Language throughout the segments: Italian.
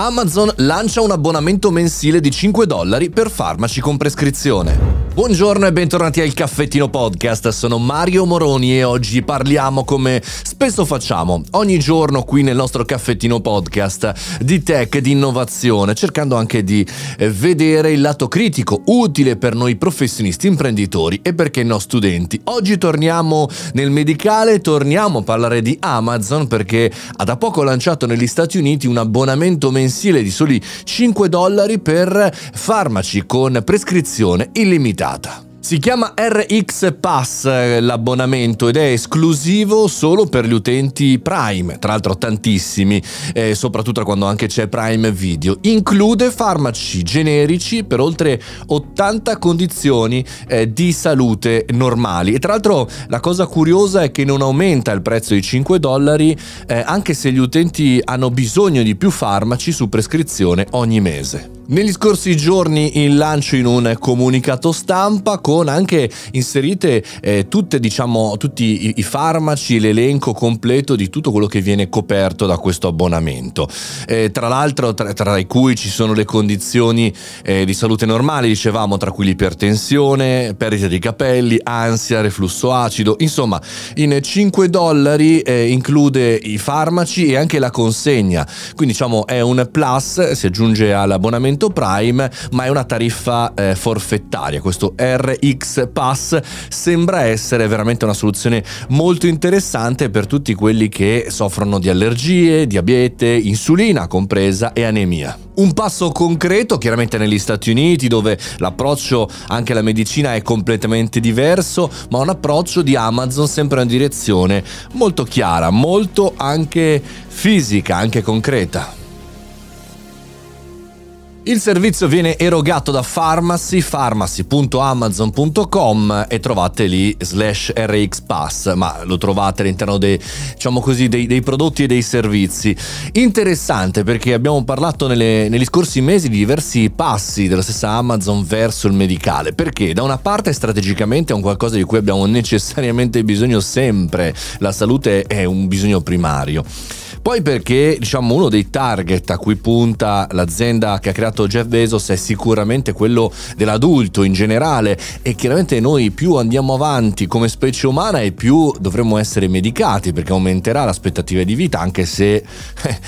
Amazon lancia un abbonamento mensile di 5 dollari per farmaci con prescrizione. Buongiorno e bentornati al Caffettino Podcast, sono Mario Moroni e oggi parliamo come spesso facciamo ogni giorno qui nel nostro Caffettino Podcast di tech, di innovazione, cercando anche di eh, vedere il lato critico utile per noi professionisti, imprenditori e perché no studenti. Oggi torniamo nel medicale, torniamo a parlare di Amazon perché ha da poco lanciato negli Stati Uniti un abbonamento mensile di soli 5 dollari per farmaci con prescrizione illimitata puntata. Si chiama RX Pass eh, l'abbonamento ed è esclusivo solo per gli utenti Prime, tra l'altro tantissimi, eh, soprattutto quando anche c'è Prime Video. Include farmaci generici per oltre 80 condizioni eh, di salute normali e tra l'altro la cosa curiosa è che non aumenta il prezzo di 5 dollari eh, anche se gli utenti hanno bisogno di più farmaci su prescrizione ogni mese. Negli scorsi giorni il lancio in un comunicato stampa con anche inserite eh, tutte, diciamo, tutti i, i farmaci, l'elenco completo di tutto quello che viene coperto da questo abbonamento. Eh, tra l'altro, tra, tra, cui ci sono le condizioni eh, di salute normali, dicevamo, tra cui l'ipertensione, perdita di capelli, ansia, reflusso acido. Insomma, in 5 dollari eh, include i farmaci e anche la consegna. Quindi, diciamo, è un plus, si aggiunge all'abbonamento abbonamento Prime, ma è una tariffa eh, forfettaria. Questo RX Pass sembra essere veramente una soluzione molto interessante per tutti quelli che soffrono di allergie, diabete, insulina compresa e anemia. Un passo concreto, chiaramente negli Stati Uniti, dove l'approccio anche alla medicina è completamente diverso, ma un approccio di Amazon sempre in direzione molto chiara, molto anche fisica, anche concreta. Il servizio viene erogato da Pharmacy, pharmacy.amazon.com e trovate lì slash RX Pass, ma lo trovate all'interno dei, diciamo così, dei, dei prodotti e dei servizi. Interessante perché abbiamo parlato nelle, negli scorsi mesi di diversi passi della stessa Amazon verso il medicale, perché da una parte strategicamente è un qualcosa di cui abbiamo necessariamente bisogno sempre, la salute è un bisogno primario. Poi perché diciamo uno dei target a cui punta l'azienda che ha creato Jeff Bezos è sicuramente quello dell'adulto in generale. E chiaramente noi più andiamo avanti come specie umana e più dovremmo essere medicati perché aumenterà l'aspettativa di vita anche se eh,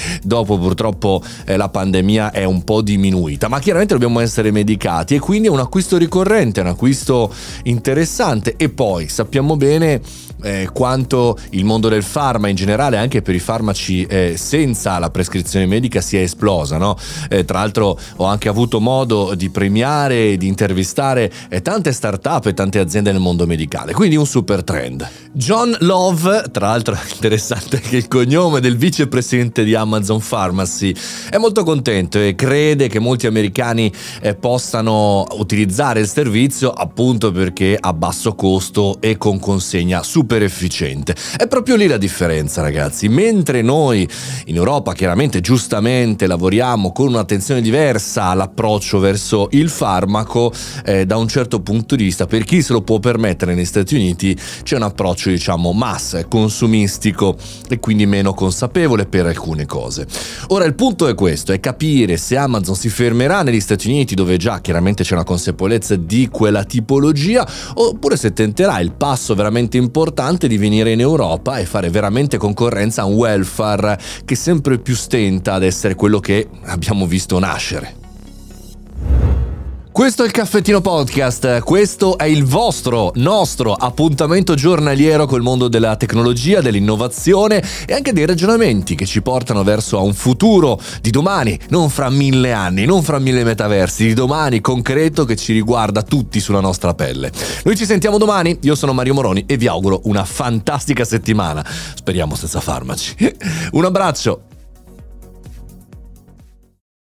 dopo purtroppo eh, la pandemia è un po' diminuita. Ma chiaramente dobbiamo essere medicati. E quindi è un acquisto ricorrente, un acquisto interessante. E poi sappiamo bene eh, quanto il mondo del farma in generale, anche per i farmaci eh, senza la prescrizione medica, sia esplosa. No? Eh, tra l'altro ho anche avuto modo di premiare e di intervistare eh, tante start-up e tante aziende nel mondo medicale, quindi un super trend. John Love, tra l'altro interessante che il cognome del vicepresidente di Amazon Pharmacy, è molto contento e crede che molti americani eh, possano utilizzare il servizio appunto perché a basso costo e con consegna super efficiente. È proprio lì la differenza, ragazzi. Mentre noi in Europa chiaramente giustamente lavoriamo con un'attenzione diversa all'approccio verso il farmaco, eh, da un certo punto di vista, per chi se lo può permettere negli Stati Uniti, c'è un approccio, diciamo, massa, consumistico e quindi meno consapevole per alcune cose. Ora il punto è questo, è capire se Amazon si fermerà negli Stati Uniti, dove già chiaramente c'è una consapevolezza di quella tipologia, oppure se tenterà il passo veramente importante di venire in Europa e fare veramente concorrenza a un welfare che sempre più stenta ad essere quello che abbiamo visto nascere. Questo è il Caffettino Podcast, questo è il vostro, nostro appuntamento giornaliero col mondo della tecnologia, dell'innovazione e anche dei ragionamenti che ci portano verso un futuro di domani, non fra mille anni, non fra mille metaversi, di domani concreto che ci riguarda tutti sulla nostra pelle. Noi ci sentiamo domani, io sono Mario Moroni e vi auguro una fantastica settimana, speriamo senza farmaci. Un abbraccio!